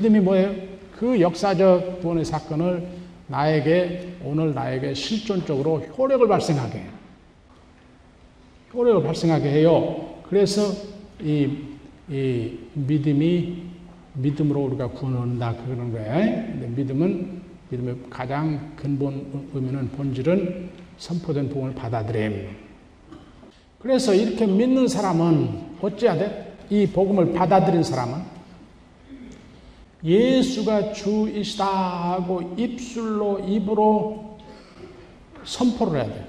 믿음이 뭐예요? 그 역사적 구원의 사건을 나에게 오늘 나에게 실존적으로 효력을 발생하게 해요. 효력을 발생하게 해요. 그래서 이, 이 믿음이 믿음으로 우리가 구원을 얻는다 그러는 거예요. 믿음은 믿음의 가장 근본 의미는 본질은 선포된 복음을 받아들임. 그래서 이렇게 믿는 사람은 어찌해야 돼? 이 복음을 받아들인 사람은 예수가 주이시다 하고 입술로 입으로 선포를 해야 돼.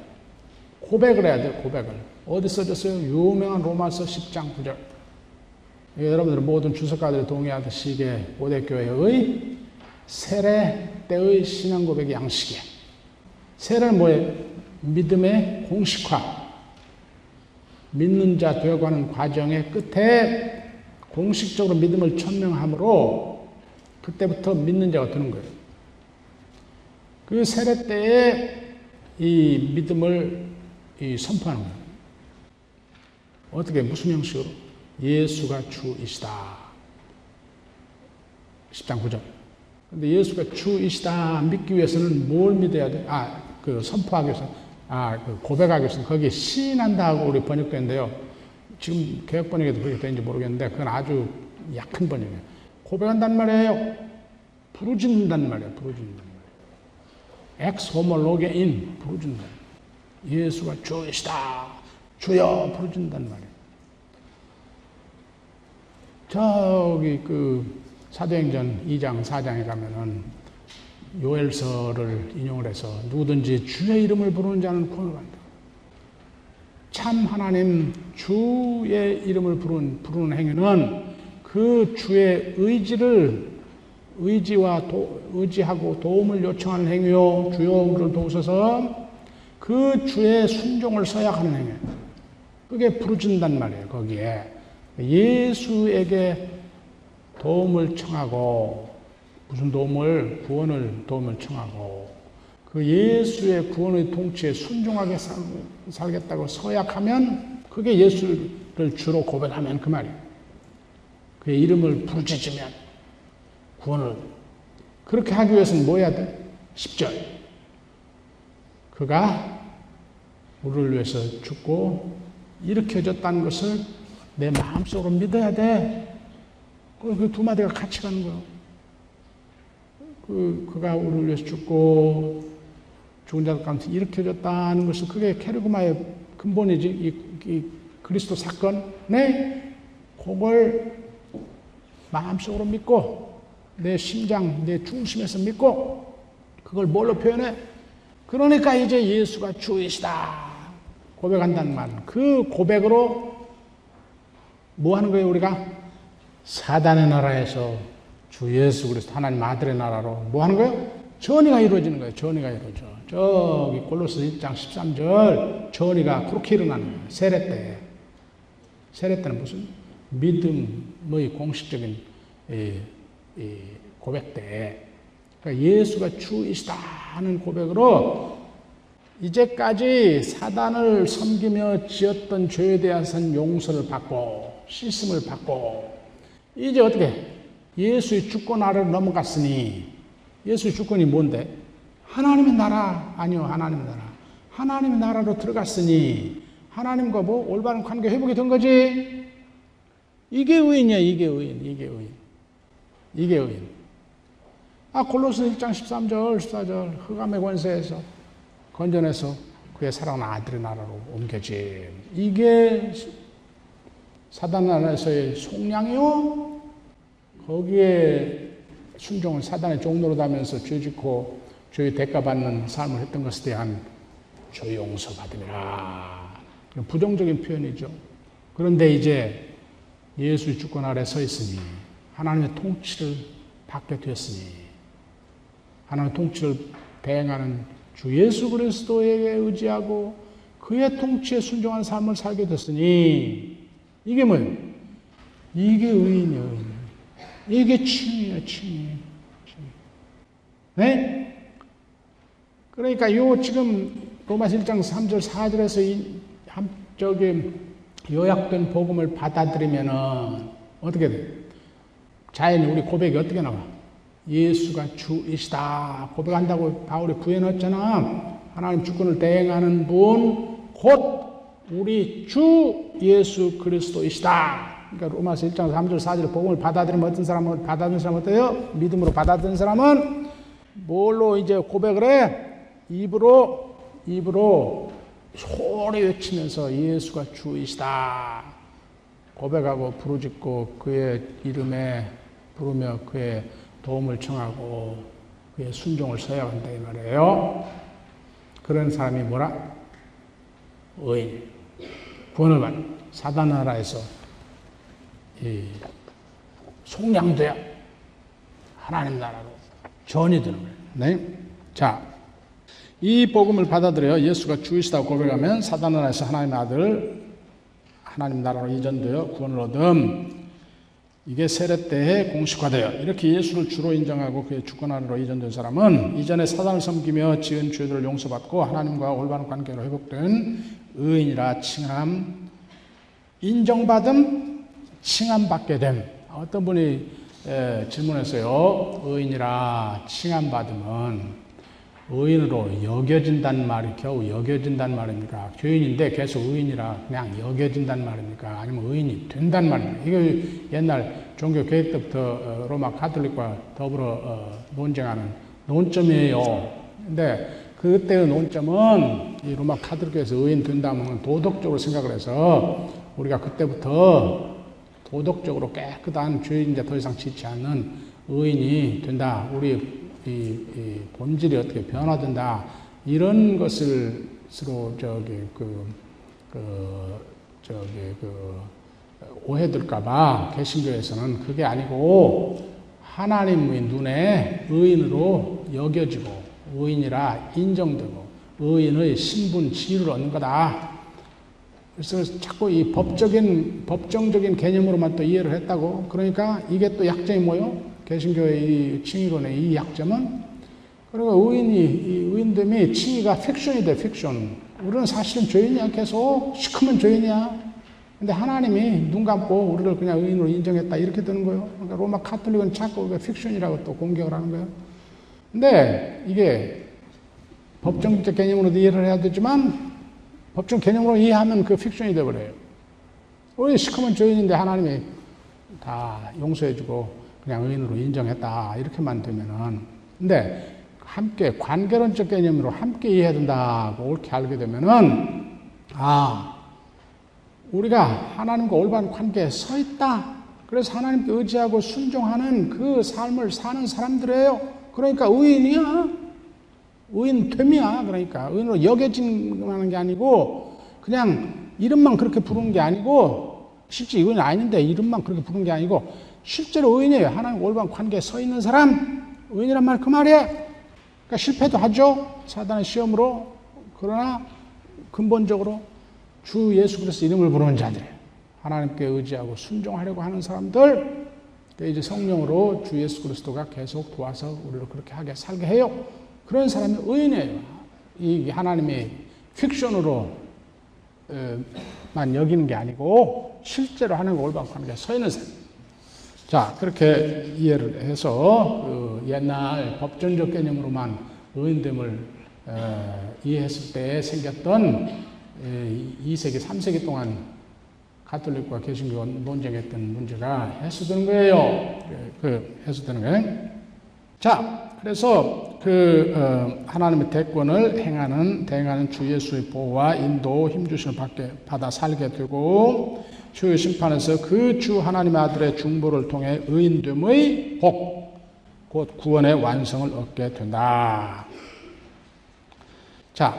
고백을 해야 돼. 고백을. 어디 써졌어요? 유명한 로마서 10장 9절. 여러분들 모든 주석가들이 동의하듯이 이게 고대교회의 세례 때의 신앙 고백의 양식이야. 세례는 뭐예요? 믿음의 공식화. 믿는 자 되어가는 과정의 끝에 공식적으로 믿음을 천명함으로 그때부터 믿는 자가 되는 거예요. 그 세례 때에 이 믿음을 이 선포하는 거예요. 어떻게 무슨 형식으로? 예수가 주이시다. 10장 9절. 근데 예수가 주이시다 믿기 위해서는 뭘 믿어야 돼? 아, 그 선포하기 위해서, 아, 그 고백하기 위해서 거기에 시인한다 하고 우리 번역되는데요. 지금 개혁 번역에도 그렇게 되는지 모르겠는데 그건 아주 약한 번역이에요. 고백한단 말이에요. 부르짖는단 말이에요. 부르짖는단 말이에요. 엑스호몰로게인 부르짖는다. 예수가 주이시다. 주여 부르짖는단 말이에요. 저기 그 사도행전 2장 4장에 가면은 요엘서를 인용을 해서 누구든지 주의 이름을 부르는 자는 구원을 받는다. 참 하나님 주의 이름을 부르는, 부르는 행위는 그 주의 의지를 의지와 도, 의지하고 도움을 요청하는 행위요. 주여 우리를 도우소서. 그 주의 순종을 서약하는 행위. 그게 부르진단 말이에요. 거기에 예수에게 도움을 청하고 무슨 도움을 구원을 도움을 청하고 그 예수의 구원의 통치에 순종하게 살, 겠다고 서약하면 그게 예수를 주로 고백하면 그 말이에요. 그의 이름을 부르짖으면 구원을 그렇게 하기 위해서는 뭐 해야 돼? 10절. 그가 우리를 위해서 죽고 일으켜졌다는 것을 내 마음속으로 믿어야 돼. 그 두 마디가 같이 가는 거예요. 그, 그가 우리를 위해서 죽고 죽은 자들 가운데 일으켜졌다는 것을 그게 케르그마의 근본이지. 이, 이 그리스도 사건. 네? 그걸 마음속으로 믿고 내 심장, 내 중심에서 믿고 그걸 뭘로 표현해? 그러니까 이제 예수가 주이시다. 고백한다는 말. 그 고백으로 뭐 하는 거예요, 우리가? 사단의 나라에서 주 예수 그리스도 하나님 아들의 나라로 뭐 하는 거예요? 전이가 이루어지는 거예요. 전이가 이루어져. 저기 골로스 1장 13절 전이가 그렇게 일어나는 거예요. 세례 때. 세례 때는 무슨 믿음 의 공식적인 고백 때 그러니까 예수가 주이시다 하는 고백으로 이제까지 사단을 섬기며 지었던 죄에 대해서는 용서를 받고 씻음을 받고 이제 어떻게 예수의 주권 아래로 넘어갔으니 예수의 주권이 뭔데? 하나님의 나라 아니요 하나님의 나라. 하나님의 나라로 들어갔으니 하나님과 뭐 올바른 관계 회복이 된 거지 이게 의인이야, 이게 의인, 이게 의인. 이게 의인. 아, 골로스 1장 13절, 14절, 흑암의 권세에서 건전해서 그의 사랑하는 아들의 나라로 옮겨짐. 이게 사단 나라에서의 속량이요? 거기에 순종을 사단의 종로로 다면서 죄 짓고 죄의 대가 받는 삶을 했던 것에 대한 죄 용서 받음이라. 부정적인 표현이죠. 그런데 이제 예수의 주권 아래 서 있으니 하나님의 통치를 받게 되었으니 하나님의 통치를 대행하는 주 예수 그리스도에게 의지하고 그의 통치에 순종한 삶을 살게 됐으니 이게 뭐예요? 이게 의인이에요. 의인. 이게 칭이에요. 칭. 네? 그러니까 요 지금 로마서 1장 3절 4절에서 이 저기 요약된 복음을 받아들이면은 어떻게 돼? 자연히 우리 고백이 어떻게 나와? 예수가 주이시다. 고백한다고 바울이 구해놨잖아. 하나님 주권을 대행하는 분, 곧 우리 주 예수 그리스도이시다. 그러니까 로마서 1장 3절 4절 복음을 받아들이면 어떤 사람은 받아들인 사람 어때요? 믿음으로 받아들인 사람은 뭘로 이제 고백을 해? 입으로 입으로 소리 외치면서 예수가 주이시다. 고백하고 부르짖고 그의 이름에 부르며 그의 도움을 청하고 그의 순종을 써야 한다 이 말이에요. 그런 사람이 뭐라? 의인. 구원을 받는 사단 나라에서 이 속량돼야 하나님 나라로 전이 되는 거예요. 네? 자, 이 복음을 받아들여 예수가 주이시다고 고백하면 사단 나라에서 하나님 아들 하나님 나라로 이전되어 구원을 얻음 이게 세례 때에 공식화되어 이렇게 예수를 주로 인정하고 그의 주권 안으로 이전된 사람은 이전에 사단을 섬기며 지은 죄들을 용서받고 하나님과 올바른 관계로 회복된 의인이라 칭함, 인정받음, 칭함받게 됨. 어떤 분이 질문했어요. 의인이라 칭함받으면 의인으로 여겨진단 말이 겨우 여겨진단 말입니까? 죄인인데 계속 의인이라 그냥 여겨진단 말입니까? 아니면 의인이 된단 말입니까? 이거 옛날 종교 개혁 때부터 어, 로마 카톨릭과 더불어 어, 논쟁하는 논점이에요. 근데 그때의 논점은 이 로마 카톨릭에서 의인 된다면 도덕적으로 생각을 해서 우리가 그때부터 도덕적으로 깨끗한 죄인 이제 더 이상 짓지 않는 의인이 된다. 우리 이, 이 본질이 어떻게 변화된다 이런 것을 서로 저기 그, 그 저기 그 오해될까봐 개신교에서는 그게 아니고 하나님의 눈에 의인으로 여겨지고 의인이라 인정되고 의인의 신분 지위를 얻는 거다. 그래서 자꾸 이 법적인 법정적인 개념으로만 또 이해를 했다고 그러니까 이게 또 약점이 뭐요? 개신교의 이 칭의론의 이 약점은 그리고 의인이 이 의인됨이 칭의가 픽션이 돼 픽션. 우리는 사실은 죄인이야 계속 시커먼 죄인이야. 근데 하나님이 눈 감고 우리를 그냥 의인으로 인정했다 이렇게 되는 거예요. 그러니까 로마 카톨릭은 자꾸 픽션이라고 또 공격을 하는 거예요. 근데 이게 법정적 개념으로도 이해를 해야 되지만 법정 개념으로 이해하면 그 픽션이 되버려요. 우리 시커먼 죄인인데 하나님이 다 용서해주고 그냥 의인으로 인정했다. 이렇게만 되면은. 근데 함께 관계론적 개념으로 함께 이해해야 된다고 옳게 알게 되면은, 아, 우리가 하나님과 올바른 관계에 서 있다. 그래서 하나님께 의지하고 순종하는 그 삶을 사는 사람들이에요. 그러니까 의인이야. 의인됨이야. 그러니까 의인으로 여겨지는 게 아니고 그냥 이름만 그렇게 부르는 게 아니고 실제 의인 아닌데 이름만 그렇게 부르는 게 아니고 실제로 의인이에요. 하나님 올바른 관계에 서 있는 사람. 의인이란 말 그 말이에요. 그러니까 실패도 하죠. 사단의 시험으로. 그러나 근본적으로 주 예수 그리스도 이름을 부르는 자들. 하나님께 의지하고 순종하려고 하는 사람들. 이제 성령으로 주 예수 그리스도가 계속 도와서 우리를 그렇게 하게 살게 해요. 그런 사람이 의인이에요. 이 하나님의 픽션으로만 여기는 게 아니고 실제로 하나님과 올바른 관계에 서 있는 사람. 자, 그렇게 이해를 해서 그 옛날 법전적 개념으로만 의인됨을 어, 이해했을 때 생겼던 2세기, 3세기 동안 가톨릭과 개신교가 논쟁했던 문제가 해소되는 거예요. 그 해소되는 거예요. 자, 그래서 그 어, 하나님의 대권을 행하는 대행하는 주 예수의 보호와 인도 힘 주심을 받게 받아 살게 되고 주의 심판에서 그 주 하나님의 아들의 중보를 통해 의인됨의 복, 곧 구원의 완성을 얻게 된다. 자,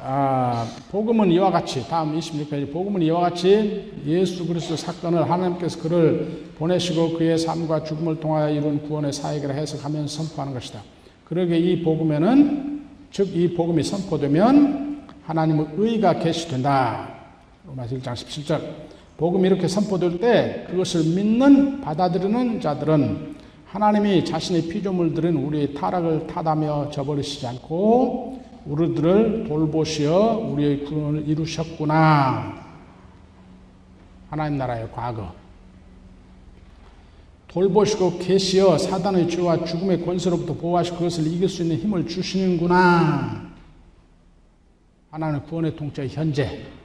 아, 복음은 이와 같이 다음 26페이지 복음은 이와 같이 예수 그리스도 사건을 하나님께서 그를 보내시고 그의 삶과 죽음을 통하여 이룬 구원의 사역을 해석하면서 선포하는 것이다. 그러게 이 복음에는 즉 이 복음이 선포되면 하나님의 의가 계시된다. 로마서 1장 17절. 복음이 이렇게 선포될 때 그것을 믿는 받아들이는 자들은 하나님이 자신의 피조물들은 우리의 타락을 타다며 저버리시지 않고 우리들을 돌보시어 우리의 구원을 이루셨구나. 하나님 나라의 과거. 돌보시고 계시어 사단의 죄와 죽음의 권세로부터 보호하시고 그것을 이길 수 있는 힘을 주시는구나. 하나는 구원의 통째 현재.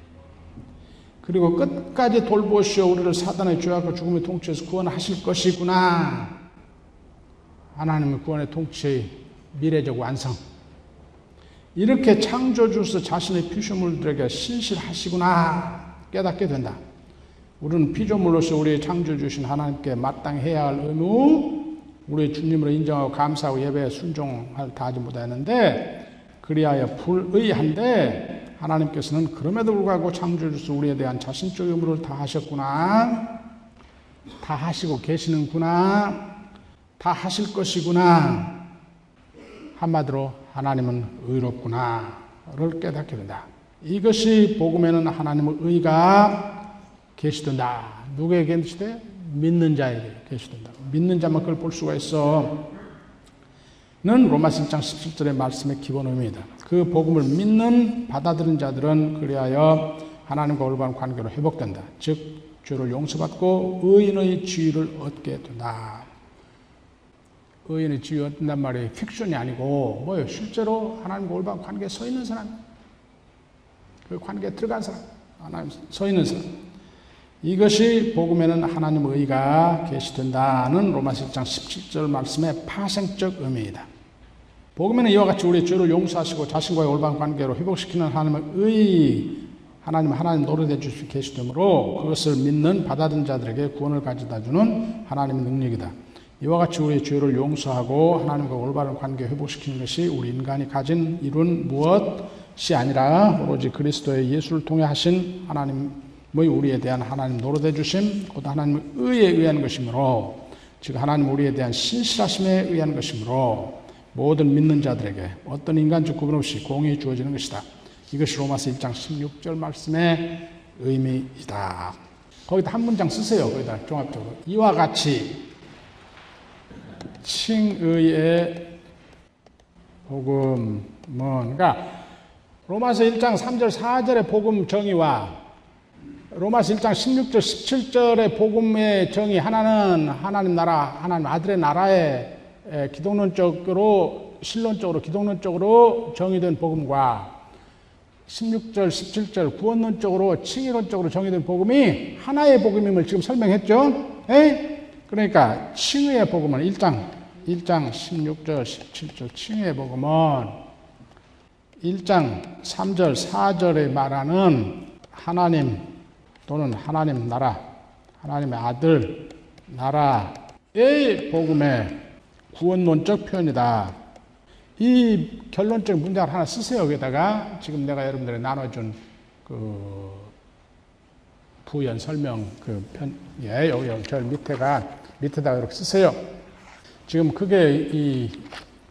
그리고 끝까지 돌보시어 우리를 사단의 죄와 죽음의 통치에서 구원하실 것이구나. 하나님의 구원의 통치의 미래적 완성. 이렇게 창조주서 자신의 피조물들에게 신실하시구나 깨닫게 된다. 우리는 피조물로서 우리의 창조주신 하나님께 마땅해야 할 의무, 우리의 주님으로 인정하고 감사하고 예배에 순종할 다하지 못하는데 그리하여 불의한데 하나님께서는 그럼에도 불구하고 창조주서 우리에 대한 자신적 의무를 다 하셨구나. 다 하시고 계시는구나. 다 하실 것이구나. 한마디로 하나님은 의롭구나를 깨닫게 된다. 이것이 복음에는 하나님의 의가 계시된다. 누구에게 계시되? 믿는 자에게 계시된다. 믿는 자만 그걸 볼 수가 있어. 는 로마서 1장 17절의 말씀의 기본 의미이다. 그 복음을 믿는 받아들인 자들은 그리하여 하나님과 올바른 관계로 회복된다. 즉 죄를 용서받고 의인의 지위를 얻게 된다. 의인의 지위 얻는단 말이 픽션이 아니고 뭐예요? 실제로 하나님과 올바른 관계에 서 있는 사람. 그 관계에 들어간 사람. 하나님 서 있는 사람. 이것이 복음에는 하나님의 의가 계시된다는 로마서 1장 17절 말씀의 파생적 의미이다. 복음에는 이와 같이 우리의 죄를 용서하시고 자신과의 올바른 관계로 회복시키는 하나님의 의, 하나님 하나님 노릇해 주시 계시되므로 그것을 믿는 받아든 자들에게 구원을 가져다 주는 하나님의 능력이다. 이와 같이 우리의 죄를 용서하고 하나님과 올바른 관계 회복시키는 것이 우리 인간이 가진 이룬 무엇이 아니라 오로지 그리스도의 예수를 통해 하신 하나님의 우리에 대한 하나님 노릇해 주심, 곧 하나님의 의에 의한 것이므로, 즉 하나님 우리에 대한 신실하심에 의한 것이므로 모든 믿는 자들에게 어떤 인간적 구분 없이 공이 주어지는 것이다. 이것이 로마서 1장 16절 말씀의 의미이다. 거기다 한 문장 쓰세요. 거기다 종합적으로. 이와 같이 칭의의 복음은 그러니까 로마서 1장 3절 4절의 복음 정의와 로마서 1장 16절 17절의 복음의 정의 하나는 하나님 나라 하나님 아들의 나라의 기독론적으로 신론적으로 기독론적으로 정의된 복음과 16절 17절 구원론적으로 칭의론적으로 정의된 복음이 하나의 복음임을 지금 설명했죠. 에이? 그러니까 칭의의 복음은 1장 1장 16절 17절 칭의의 복음은 1장 3절 4절에 말하는 하나님 또는 하나님 나라 하나님의 아들 나라의 복음의 구원론적 표현이다. 이 결론적 문장을 하나 쓰세요. 여기다가 지금 내가 여러분들에 나눠준 그 부연 설명 그 편, 예, 여기, 절 밑에가 밑에다가 이렇게 쓰세요. 지금 그게 이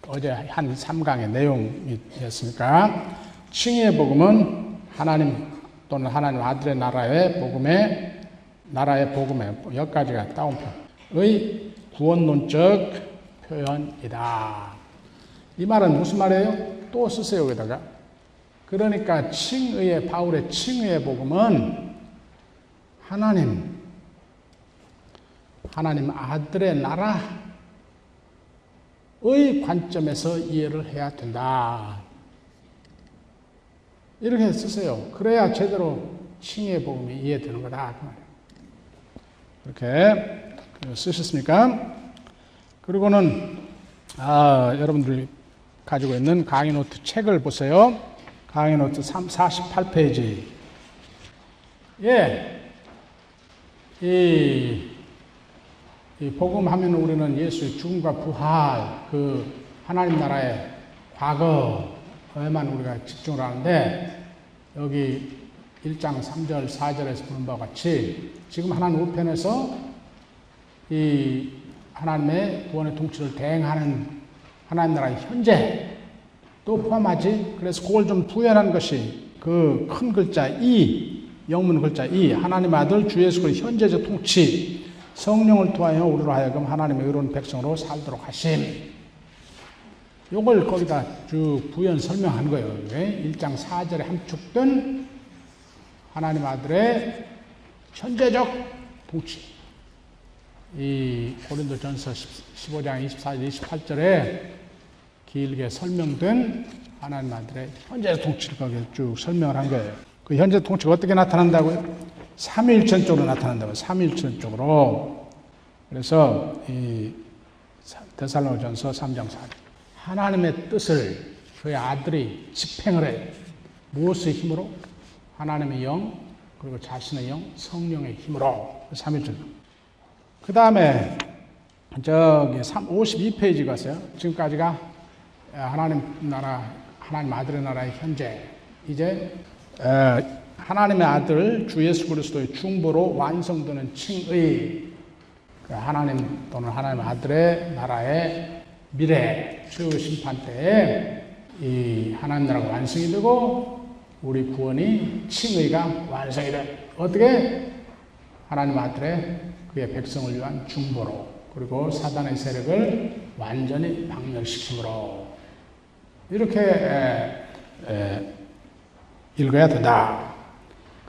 어제 한 3강의 내용이었으니까 칭의의 복음은 하나님 또는 하나님 아들의 나라의 복음의 나라의 복음의 여기까지가 따옴표의 구원론적 표현이다. 이 말은 무슨 말이에요? 또 쓰세요 여기다가. 그러니까 칭의의 바울의 칭의의 복음은 하나님 하나님 아들의 나라의 관점에서 이해를 해야 된다. 이렇게 쓰세요. 그래야 제대로 칭의 복음이 이해되는 거다. 이렇게 쓰셨습니까? 그리고는 아, 여러분들이 가지고 있는 강의 노트 책을 보세요. 강의 노트 3, 48페이지. 예. 이 복음 하면 우리는 예수의 죽음과 부활, 그 하나님 나라의 과거에만 우리가 집중을 하는데 여기 1장 3절, 4절에서 보는 바와 같이 지금 하나님 우편에서 이 하나님의 구원의 통치를 대행하는 하나님 나라의 현재 또 포함하지. 그래서 그걸 좀 부연한 것이 그 큰 글자 이, 영문 글자 이, 하나님 아들 주 예수 그리스도 현재적 통치. 성령을 통하여 우리로 하여금 하나님의 의로운 백성으로 살도록 하심. 요걸 거기다 쭉 부연 설명한 거예요. 1장 4절에 함축된 하나님 아들의 현재적 통치. 이 고린도전서 15장 24절 28절에 길게 설명된 하나님 아들의 현재 통치를 거기에 쭉 설명을 한 거예요. 그 현재 통치가 어떻게 나타난다고요? 삼일천 쪽으로 나타난다고요. 삼일천 쪽으로. 그래서 이 데살로전서 3장 4절. 하나님의 뜻을 그의 아들이 집행을 해요. 무엇의 힘으로? 하나님의 영, 그리고 자신의 영, 성령의 힘으로. 삼일천. 그 다음에 저기 52페이지 가세요. 지금까지가 하나님 나라, 하나님 아들의 나라의 현재. 이제 하나님의 아들 주 예수 그리스도의 중보로 완성되는 칭의 그 하나님 또는 하나님 아들의 나라의 미래 최후 심판 때에 이 하나님 나라가 완성이 되고 우리 구원이 칭의가 완성이 돼. 어떻게 하나님 아들의 그의 백성을 위한 중보로 그리고 사단의 세력을 완전히 박멸시킴으로 이렇게 에, 에, 읽어야 된다.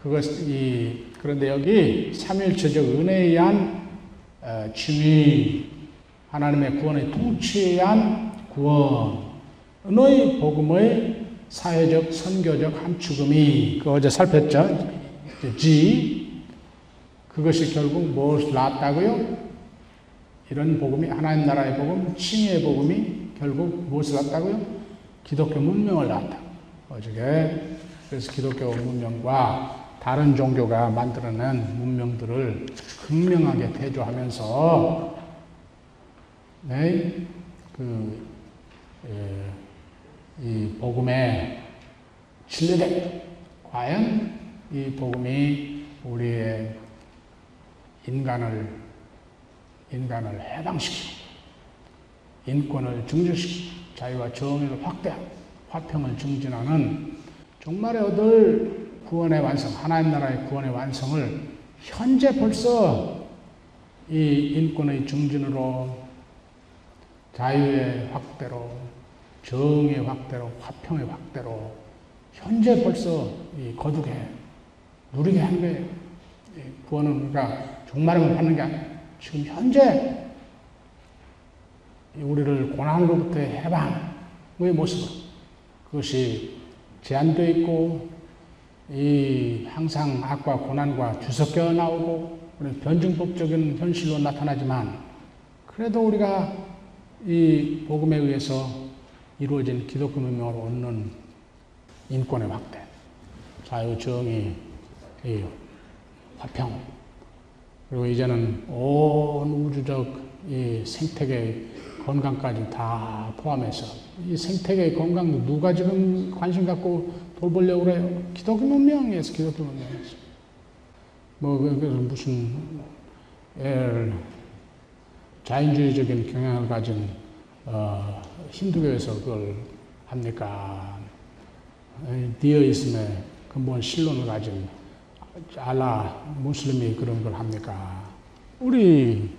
그것이 그런데 여기 삼일체적 은혜에 의한 어, 칭의 하나님의 구원의 통치에 의한 구원의 복음의 사회적 선교적 함축음이 그 어제 살폈죠. G 그것이 결국 무엇을 낳았다고요? 이런 복음이 하나님 나라의 복음, 칭의의 복음이 결국 무엇을 낳았다고요? 기독교 문명을 낳았다. 어저께 그래서 기독교 문명과 다른 종교가 만들어낸 문명들을 극명하게 대조하면서 네, 그, 에, 이 복음의 신뢰력, 과연 이 복음이 우리의 인간을 인간을 해방시키고 인권을 증진시키고 자유와 정의를 확대하고 화평을 증진하는 종말에 얻을 구원의 완성, 하나님 나라의 구원의 완성을 현재 벌써 이 인권의 증진으로 자유의 확대로 정의의 확대로 화평의 확대로 현재 벌써 이 거두게 누리게 한 거예요. 구원은 우리가 종말을 받는 게 아니라 지금 현재 우리를 고난으로부터의 해방의 모습으로 그것이 제한되어 있고 이 항상 악과 고난과 뒤섞여 나오고 변증법적인 현실로 나타나지만 그래도 우리가 이 복음에 의해서 이루어진 기독교 문명으로 얻는 인권의 확대, 자유, 정의, 화평, 그리고 이제는 온 우주적 이 생태계 건강까지 다 포함해서 이 생태계의 건강도 누가 지금 관심 갖고 돌보려고 그래요? 기독교 문명에서 기독교 문명에서 뭐 그래서 무슨 애 자연주의적인 경향을 가진 어, 힌두교에서 그걸 합니까? 디어이즘의 근본 신론을 가진 알라 무슬림이 그런 걸 합니까? 우리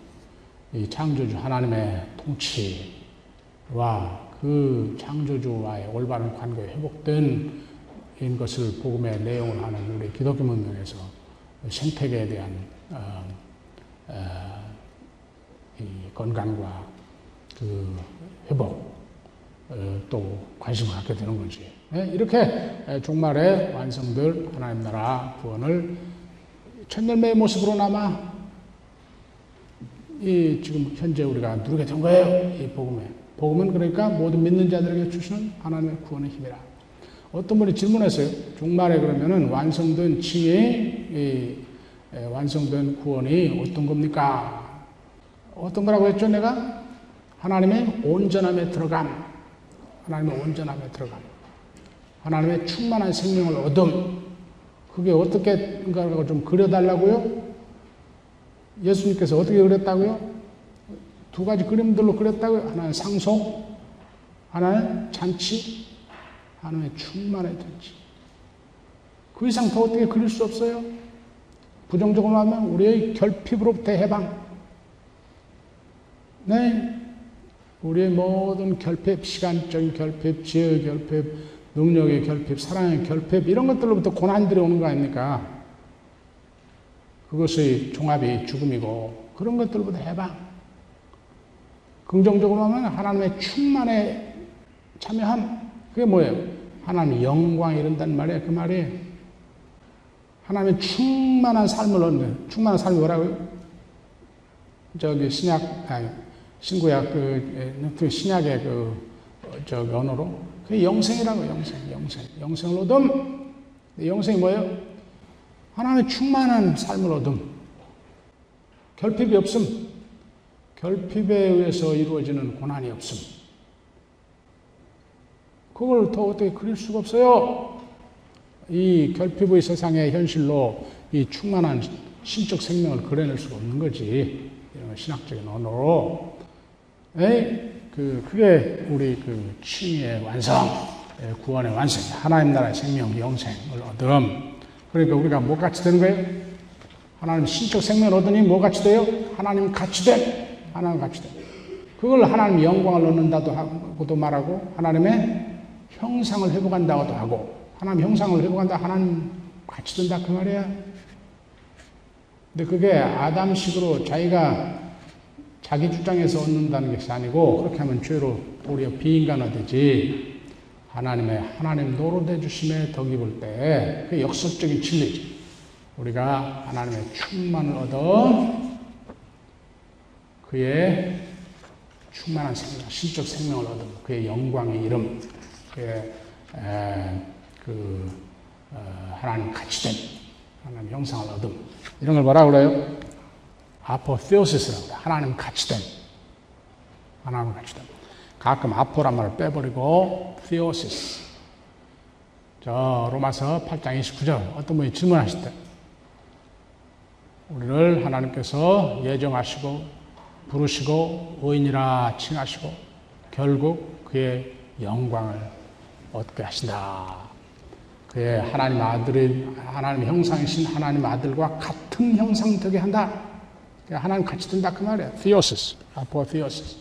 창조주 하나님의 통치와 그 창조주와의 올바른 관계가 회복된 것을 복음의 내용을 하는 우리 기독교 문명에서 생태계에 대한 어, 어, 건강과 그 회복 어, 또 관심을 갖게 되는 거지. 네? 이렇게 종말에 완성될 하나님 나라 구원을 천년매의 모습으로 남아 이 지금 현재 우리가 누리게 된 거예요. 이 복음에. 복음은 그러니까 모든 믿는 자들에게 주시는 하나님의 구원의 힘이라. 어떤 분이 질문했어요. 종말에 그러면은 완성된 칭의 완성된 구원이 어떤 겁니까? 어떤 거라고 했죠, 내가? 하나님의 온전함에 들어감. 하나님의 온전함에 들어감. 하나님의 충만한 생명을 얻음. 그게 어떻게인가를 좀 그려달라고요? 예수님께서 어떻게 그렸다고요? 두 가지 그림들로 그렸다고요? 하나는 상속, 하나는 잔치, 하나는 충만의 잔치. 그 이상 더 어떻게 그릴 수 없어요? 부정적으로 하면 우리의 결핍으로부터 해방. 네. 우리의 모든 결핍, 시간적인 결핍, 지혜의 결핍, 능력의 결핍, 사랑의 결핍, 이런 것들로부터 고난들이 오는 거 아닙니까? 그것의 종합이 죽음이고 그런 것들보다 해방. 긍정적으로 하면 하나님의 충만에 참여함. 그게 뭐예요? 하나님의 영광 이런단 말이에요. 그 말이에요. 하나님의 충만한 삶을 얻는. 충만한 삶이 뭐라고요? 저기 신약, 아니, 신구약 그, 그 신약의 그, 저기 언어로. 그게 영생이라고 영생, 영생. 영생을 얻음. 영생이 뭐예요? 하나님의 충만한 삶을 얻음. 결핍이 없음. 결핍에 의해서 이루어지는 고난이 없음. 그걸 더 어떻게 그릴 수가 없어요. 이 결핍의 세상의 현실로 이 충만한 신적 생명을 그려낼 수가 없는 거지. 이런 신학적인 언어로. 에이, 그, 그게 우리 그 칭의 완성, 구원의 완성, 하나님 나라의 생명, 영생을 얻음. 그러니까 우리가 뭐 같이 되는 거예요? 하나님 신적 생명을 얻으니 뭐 같이 돼요? 하나님 같이 됨. 하나님 같이 됨. 그걸 하나님 영광을 얻는다도 하고도 말하고, 하나님의 형상을 회복한다고도 하고, 하나님 형상을 회복한다, 하나님 같이 된다, 그 말이야. 근데 그게 아담식으로 자기가 자기 주장에서 얻는다는 것이 아니고 그렇게 하면 죄로 오히려 비인간화되지. 하나님의 하나님 노릇해 주심에 덕이 볼 때 그 역설적인 진리지. 우리가 하나님의 충만을 얻어 그의 충만한 생명, 신적 생명을 얻은 그의 영광의 이름, 그의 에, 그 어, 하나님 같이 된 하나님 형상을 얻음. 이런 걸 뭐라 그래요? 아포테오시스라고 그래. 하나님 같이 된. 하나님 같이 된. 가끔 아포란 말을 빼버리고 테오시스. 저 로마서 8장 29절 어떤 분이 질문하실 때 우리를 하나님께서 예정하시고 부르시고 의인이라 칭하시고 결국 그의 영광을 얻게 하신다. 그의 하나님 아들의 하나님 형상이신 하나님 아들과 같은 형상 되게 한다. 하나님 같이 든다 그 말이에요. theosis, apotheosis.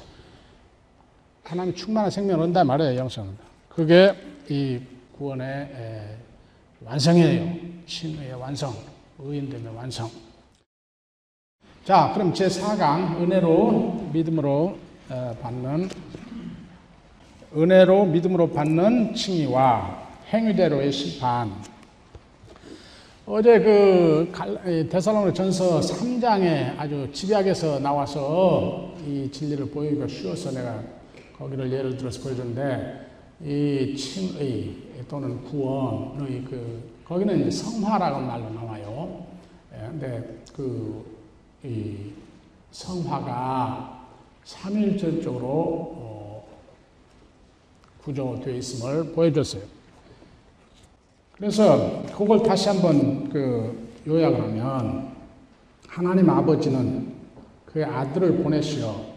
하나님 충만한 생명을 얻는다 말이에요. 영성은. 그게 이 구원의 완성이에요. 신의 완성, 의인됨의 완성. 자, 그럼 제 4강 은혜로 믿음으로 받는 은혜로 믿음으로 받는 칭의와 행위대로의 심판. 어제 그 대살로니 전서 3장에 아주 집약에서 나와서 이 진리를 보이기가 쉬워서 내가 거기를 예를 들어서 보여줬는데 이 칭의 또는 구원의 그 거기는 이제 성화라는 말로 나와요. 예, 근데 그 이 성화가 삼일절적으로 어 구조되어 있음을 보여줬어요. 그래서 그걸 다시 한번 그 요약을 하면 하나님 아버지는 그의 아들을 보내시어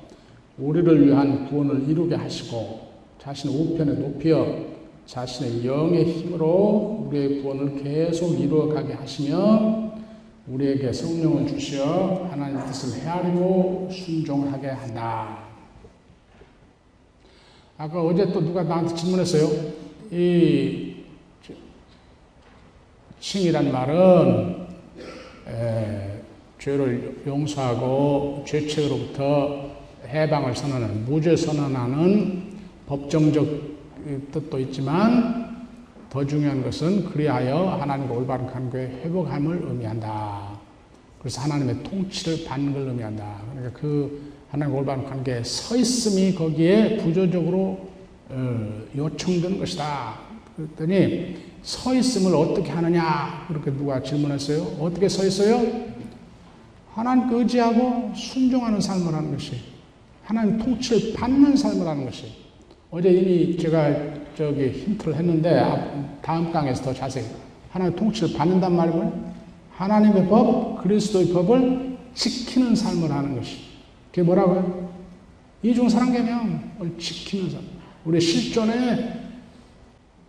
우리를 위한 구원을 이루게 하시고 자신의 우편에 높여 자신의 영의 힘으로 우리의 구원을 계속 이루어가게 하시며 우리에게 성령을 주시어 하나님 뜻을 헤아리고 순종하게 한다. 아까 어제 또 누가 나한테 질문했어요. 이 칭이란 말은 에, 죄를 용서하고 죄책으로부터 해방을 선언하는 무죄 선언하는 법정적 뜻도 있지만 더 중요한 것은 그리하여 하나님과 올바른 관계의 회복함을 의미한다. 그래서 하나님의 통치를 받는 걸 의미한다. 그러니까 그 하나님과 올바른 관계에 서 있음이 거기에 부조적으로 어, 요청되는 것이다. 그랬더니 서 있음을 어떻게 하느냐 그렇게 누가 질문했어요. 어떻게 서 있어요? 하나님 의지하고 순종하는 삶을 하는 것이 하나님 통치를 받는 삶을 하는 것이 어제 이미 제가 저기 힌트를 했는데 다음 강에서 더 자세히 하나님 통치를 받는단 말이면 하나님의 법, 그리스도의 법을 지키는 삶을 하는 것이 그게 뭐라고요? 이중 사랑개명을 지키는 삶. 우리 실존에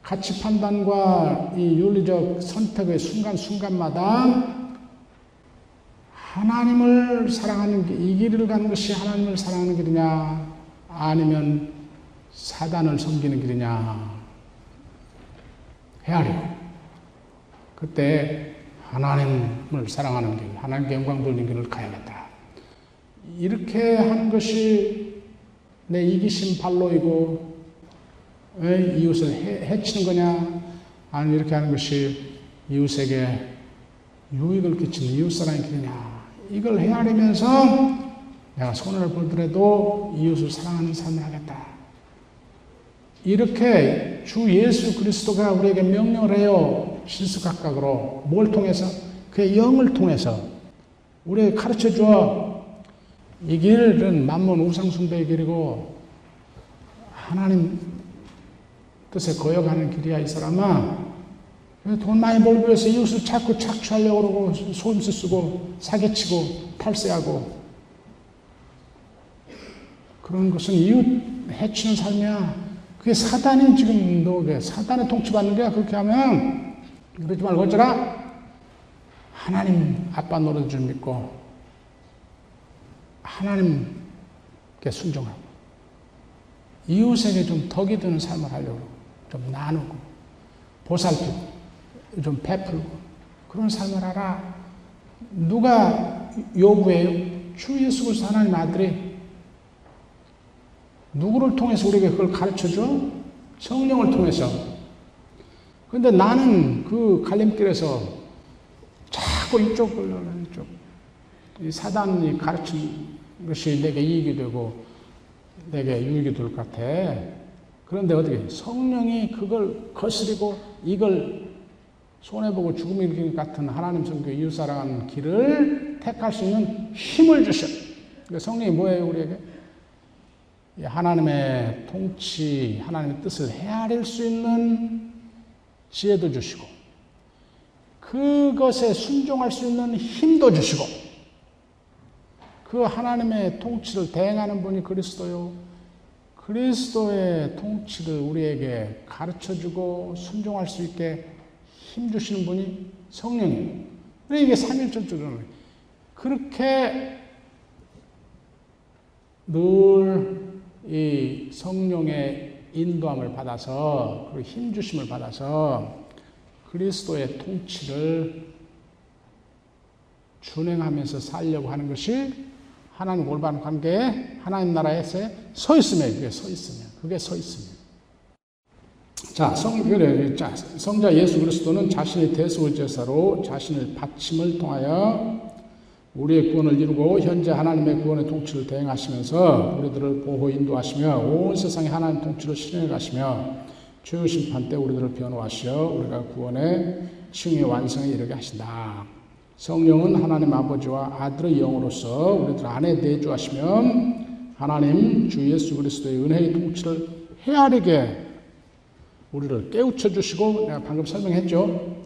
가치 판단과 이 윤리적 선택의 순간순간마다 하나님을 사랑하는 게, 이 길을 가는 것이 하나님을 사랑하는 길이냐, 아니면 사단을 섬기는 길이냐, 헤아려. 그때 하나님을 사랑하는 길, 하나님께 영광 돌리는 길을 가야겠다. 이렇게 하는 것이 내 이기심 발로이고 왜 이웃을 해, 치는 거냐? 아니면 이렇게 하는 것이 이웃에게 유익을 끼치는 이웃사랑의 길이냐? 이걸 헤아리면서 내가 손해를 보더라도 이웃을 사랑하는 삶을 하겠다. 이렇게 주 예수 그리스도가 우리에게 명령을 해요. 실수각각으로. 뭘 통해서? 그의 영을 통해서. 우리에게 가르쳐 줘. 이 길은 만문 우상숭배의 길이고, 하나님 뜻에 거역하는 길이야, 이 사람아. 돈 많이 벌기 위해서 이웃을 자꾸 착취하려고 그러고, 소임수 쓰고, 사기치고, 탈세하고. 그런 것은 이웃 해치는 삶이야. 그게 사단이 지금 너게 사단의 통치받는 거야. 그렇게 하면 그러지 말고 어쩌라? 하나님 아빠 노릇 좀 믿고 하나님께 순종하고 이웃에게 좀 덕이 드는 삶을 하려고 좀 나누고 보살피고 좀 베풀고 그런 삶을 하라. 누가 요구해요? 주 예수 그리스도 하나님 아들이 누구를 통해서 우리에게 그걸 가르쳐 줘? 성령을 통해서. 근데 나는 그 갈림길에서 자꾸 이쪽을 이쪽. 이 사단이 가르친 것이 내게 이익이 되고 내게 유익이 될 것 같아. 그런데 어떻게 성령이 그걸 거스리고 이걸 손해보고 죽음이 일길 같은 하나님 성교 이웃사랑하는 길을 택할 수 있는 힘을 주셔. 그러니까 성령이 뭐예요, 우리에게? 하나님의 통치, 하나님의 뜻을 헤아릴 수 있는 지혜도 주시고, 그것에 순종할 수 있는 힘도 주시고, 그 하나님의 통치를 대행하는 분이 그리스도요. 그리스도의 통치를 우리에게 가르쳐 주고 순종할 수 있게 힘 주시는 분이 성령이에요. 이게 삼일절주는 그렇게 늘 이 성령의 인도함을 받아서 그 힘주심을 받아서 그리스도의 통치를 준행하면서 살려고 하는 것이 하나님 올바른 관계에 하나님 나라에서 서 있으면 그게 서 있으면 그게 서 있으면 자, 성, 그래, 자, 성자 예수 그리스도는 자신의 대속의 제사로 자신을 바침을 통하여 우리의 구원을 이루고 현재 하나님의 구원의 통치를 대행하시면서 우리들을 보호 인도하시며 온 세상에 하나님 통치를 실현해 가시며 최후 심판 때 우리들을 변호하시어 우리가 구원의 칭의 완성에 이르게 하신다. 성령은 하나님 아버지와 아들의 영으로서 우리들 안에 내주하시면 하나님 주 예수 그리스도의 은혜의 통치를 헤아리게 우리를 깨우쳐 주시고 내가 방금 설명했죠.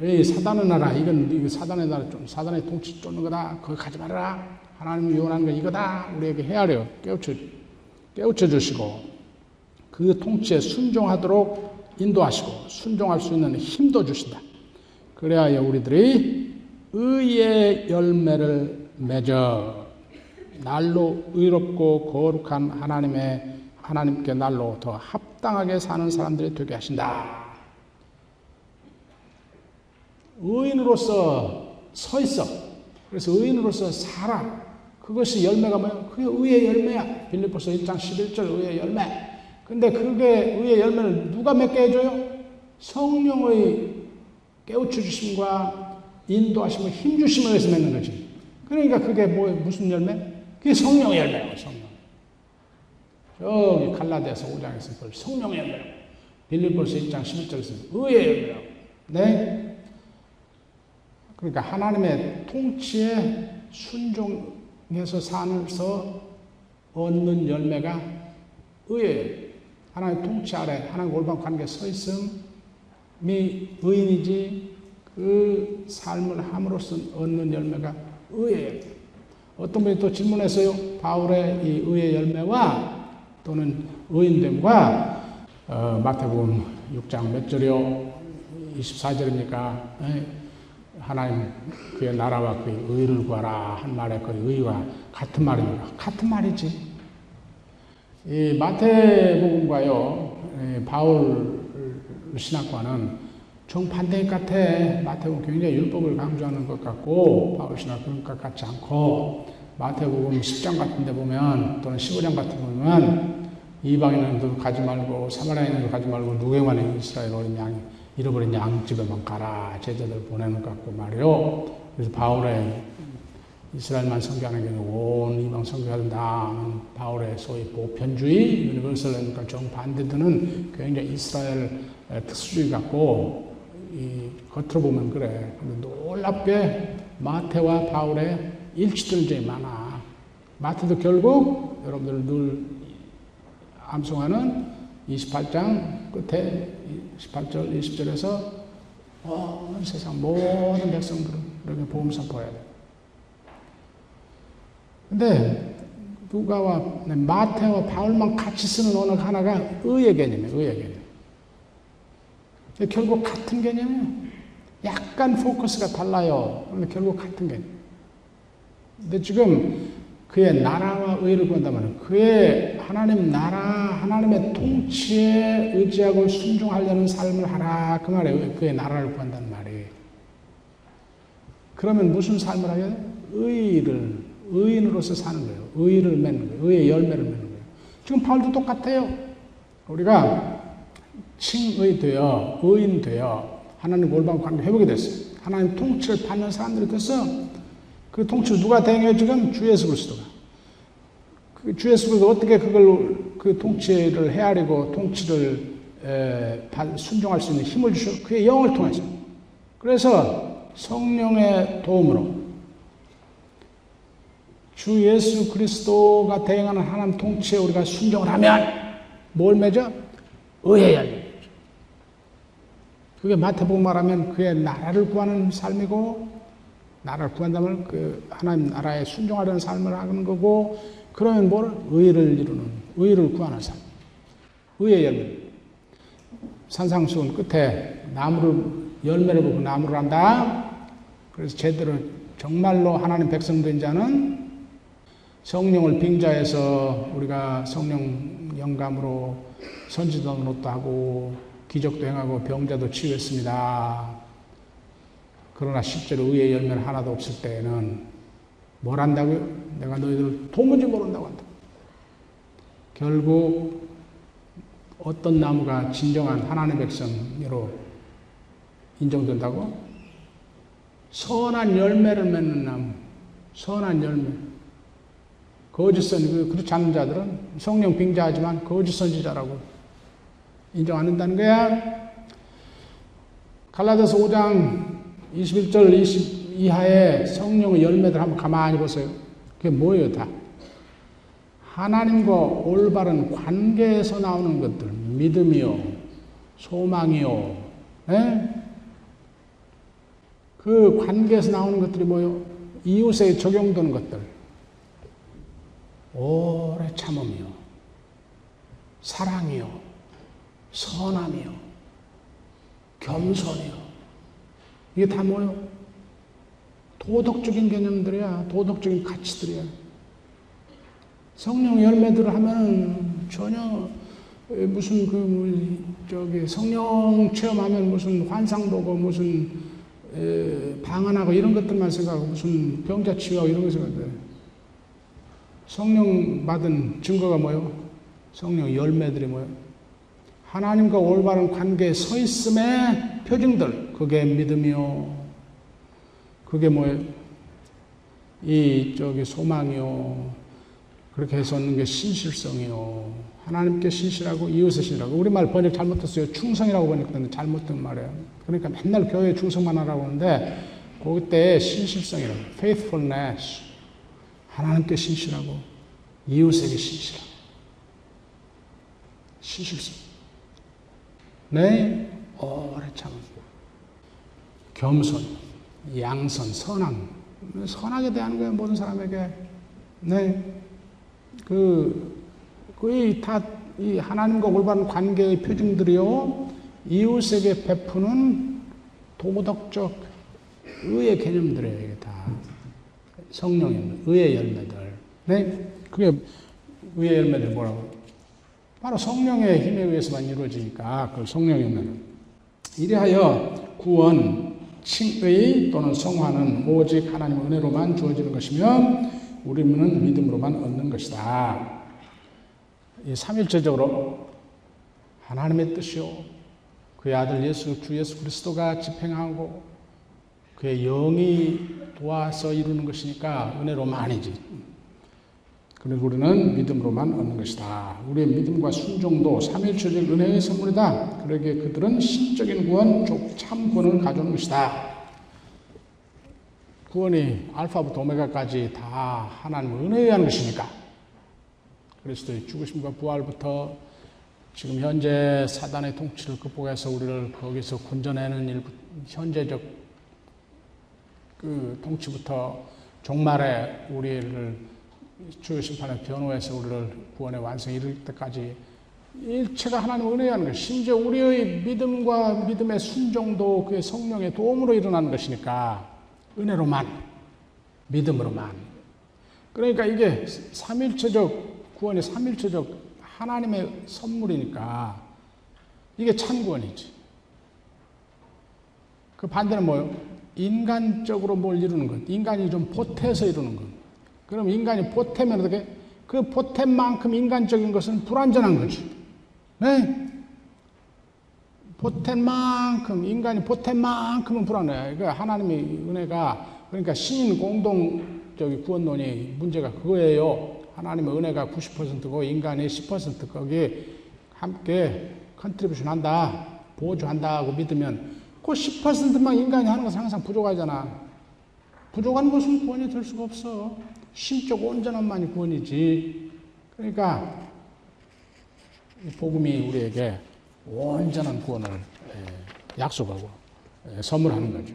에이, 사단의 나라, 이건, 사단의 나라, 좀, 사단의 통치 쫓는 거다. 거기 가지 말아라. 하나님이 요원하는 건 이거다. 우리에게 헤아려. 깨우쳐, 깨우쳐 주시고, 그 통치에 순종하도록 인도하시고, 순종할 수 있는 힘도 주신다. 그래야 우리들이 의의 열매를 맺어, 날로 의롭고 거룩한 하나님의, 하나님께 날로 더 합당하게 사는 사람들이 되게 하신다. 의인으로서 서 있어. 그래서 의인으로서 살아. 그것이 열매가 뭐야? 그게 의의 열매야. 빌립보서 1장 11절 의의 열매. 근데 그게 의의 열매를 누가 맺게 해줘요? 성령의 깨우쳐 주심과 인도하심을 힘 주심을 위해서 맺는 거지. 그러니까 그게 뭐 무슨 열매? 그게 성령의 열매라고 성령. 저기 갈라디아서 5장에서 볼 성령의 열매라고. 빌립보서 1장 11절에서 의의 열매라고. 네? 그러니까 하나님의 통치에 순종해서 살면서 얻는 열매가 의예요. 하나님의 통치 아래 하나님 올바른 관계에 서 있음이 의인이지 그 삶을 함으로써 얻는 열매가 의예요. 어떤 분이 또 질문했어요. 바울의 이 의의 열매와 또는 의인됨과 어, 마태복음 6장 몇 절이요? 24절입니까? 하나님 그의 나라와 그의 의를 구하라 한 말에 그 의와 같은 말입니다. 같은 말이지. 이 마태복음과요 바울 신학과는 정반대인 것 같아. 마태복음 굉장히 율법을 강조하는 것 같고 바울시나 그런 것 같지 않고 마태복음 10장 같은 데 보면 또는 15장 같은 데 보면 이방인들도 가지 말고 사마리아인도 가지 말고 누구에만 이스라엘 어린 양 잃어버린 양집에만 가라 제자들 보내는 것 같고 말이요. 그래서 바울의 이스라엘만 선교하는 게 아니고 온 이방 선교한다 바울의 소위 보편주의 유니버설러니까 정반대들은 굉장히 이스라엘 특수주의 같고 이 겉으로 보면 그래. 근데 놀랍게 마태와 바울의 일치들이 많아. 마태도 결국 여러분들 늘 암송하는 28장 끝에 18절, 20절에서 온 세상 모든 백성들은 이렇게 복음 선포해야 돼. 근데 누가와 마태와 바울만 같이 쓰는 언어 하나가 의의 개념이에요. 의의 개념. 결국 같은 개념이에요. 약간 포커스가 달라요. 근데 결국 같은 개념. 근데 지금 그의 나라와 의를 구한다면 그의 하나님 나라, 하나님의 통치에 의지하고 순종하려는 삶을 하라. 그 말에 그의 나라를 구한다는 말이에요. 그러면 무슨 삶을 하게 돼? 의를, 의인으로서 사는 거예요. 의를 맺는 거예요. 의의 열매를 맺는 거예요. 지금 바울도 똑같아요. 우리가 칭의 되어 의인 되어 하나님 골방 관계 회복이 됐어요. 하나님 통치를 받는 사람들이 됐어. 그 통치를 누가 대행해 지금 주 예수 그리스도가. 그 예수 그리스도 어떻게 그걸 그 통치를 헤아리고 통치를 에, 순종할 수 있는 힘을 주셔? 그의 영을 통해서. 그래서 성령의 도움으로 주 예수 그리스도가 대행하는 하나님 통치에 우리가 순종을 하면 뭘 맺어? 의의 열매. 그게 마태복음 말하면 그의 나라를 구하는 삶이고 나라를 구한다면 그 하나님 나라에 순종하려는 삶을 하는 거고 그러면 뭘 의를 이루는 의를 구하는 삶. 의의 열매. 산상수훈 끝에 나무를 열매를 보고 나무를 한다. 그래서 제대로 정말로 하나님 백성된 자는 성령을 빙자해서 우리가 성령 영감으로 선지도 노도 하고 기적도 행하고 병자도 치유했습니다. 그러나 실제로 의의 열매는 하나도 없을 때에는 뭘 한다고요? 내가 너희들을 도무지 모른다고 한다. 결국 어떤 나무가 진정한 하나님의 백성으로 인정된다고? 선한 열매를 맺는 나무, 선한 열매. 거짓 선, 그, 그렇지 않은 자들은 성령 빙자하지만 거짓 선지자라고 인정 안 한다는 거야. 갈라디아서 5장 21절 20 이하의 성령의 열매들 한번 가만히 보세요. 그게 뭐예요, 다? 하나님과 올바른 관계에서 나오는 것들, 믿음이요, 소망이요, 에? 그 관계에서 나오는 것들이 뭐요? 이웃에 적용되는 것들. 오래 참음이요, 사랑이요, 선함이요. 겸손이요. 이게 다 뭐요? 도덕적인 개념들이야. 도덕적인 가치들이야. 성령 열매들을 하면 전혀 무슨 그뭐 저기 성령 체험하면 무슨 환상 보고 무슨 방언하고 이런 것들만 생각하고 무슨 병자 치유하고 이런 거 생각해. 성령 받은 증거가 뭐요? 성령 열매들이 뭐요? 하나님과 올바른 관계에 서 있음의 표징들, 그게 믿음이요. 그게 뭐예요? 이, 저기, 소망이요. 그렇게 해서 얻는 게 신실성이요. 하나님께 신실하고 이웃에 신실하고. 우리말 번역 잘못했어요. 충성이라고 번역했는데 잘못된 말이에요. 그러니까 맨날 교회 충성만 하라고 하는데, 그때 신실성이라고. faithfulness. 하나님께 신실하고, 이웃에게 신실하고. 신실성. 네, 오래 참 겸손, 양선, 선함. 선하게 대하는 거예요, 모든 사람에게. 네. 그, 거의 다, 이 하나님과 올바른 관계의 표징들이요, 이웃에게 베푸는 도덕적 의의 개념들이에요, 이게 다. 성령의 의의 열매들. 네. 그게 의의 열매들 뭐라고? 바로 성령의 힘에 의해서만 이루어지니까 그 성령의 은혜는 이래하여 구원, 칭의 또는 성화는 오직 하나님 은혜로만 주어지는 것이며 우리는 믿음으로만 얻는 것이다. 이 삼일체적으로 하나님의 뜻이요 그의 아들 예수 주 예수 그리스도가 집행하고 그의 영이 도와서 이루는 것이니까 은혜로만이지. 그리고 우리는 믿음으로만 얻는 것이다. 우리의 믿음과 순종도 삼일체적 은혜의 선물이다. 그러기에 그들은 신적인 구원, 참 구원을 가져오는 것이다. 구원이 알파부터 오메가까지 다 하나님 은혜에 의한 것이니까. 그리스도의 죽으심과 부활부터 지금 현재 사단의 통치를 극복해서 우리를 거기서 건져내는 일, 현재적 그 통치부터 종말에 우리를 주의 심판의 변호해서 우리를 구원의 완성에 이를 때까지 일체가 하나님 은혜에 하는 것. 심지어 우리의 믿음과 믿음의 순종도 그의 성령의 도움으로 일어나는 것이니까 은혜로만, 믿음으로만. 그러니까 이게 삼일체적 구원이 삼일체적 하나님의 선물이니까 이게 참 구원이지. 그 반대는 뭐요? 인간적으로 뭘 이루는 것. 인간이 좀 보태서 이루는 것. 그럼 인간이 보태면 어떻게? 그 보탬만큼 인간적인 것은 불완전한 거지. 네? 보탠만큼 인간이 보탠만큼은 불안해. 그 하나님의 은혜가 그러니까 신인 공동 저기 구원론이 문제가 그거예요. 하나님의 은혜가 90%고 인간이 10% 거기 함께 contribution 한다, 보조한다고 믿으면 그 10%만 인간이 하는 것은 항상 부족하잖아. 부족한 것은 구원이 될 수가 없어. 신적 온전함만이 구원이지. 그러니까 복음이 우리에게 온전한 구원을 예, 약속하고 예, 선물하는 거죠.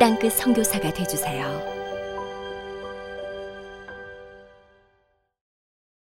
땅끝 성교사가 되주세요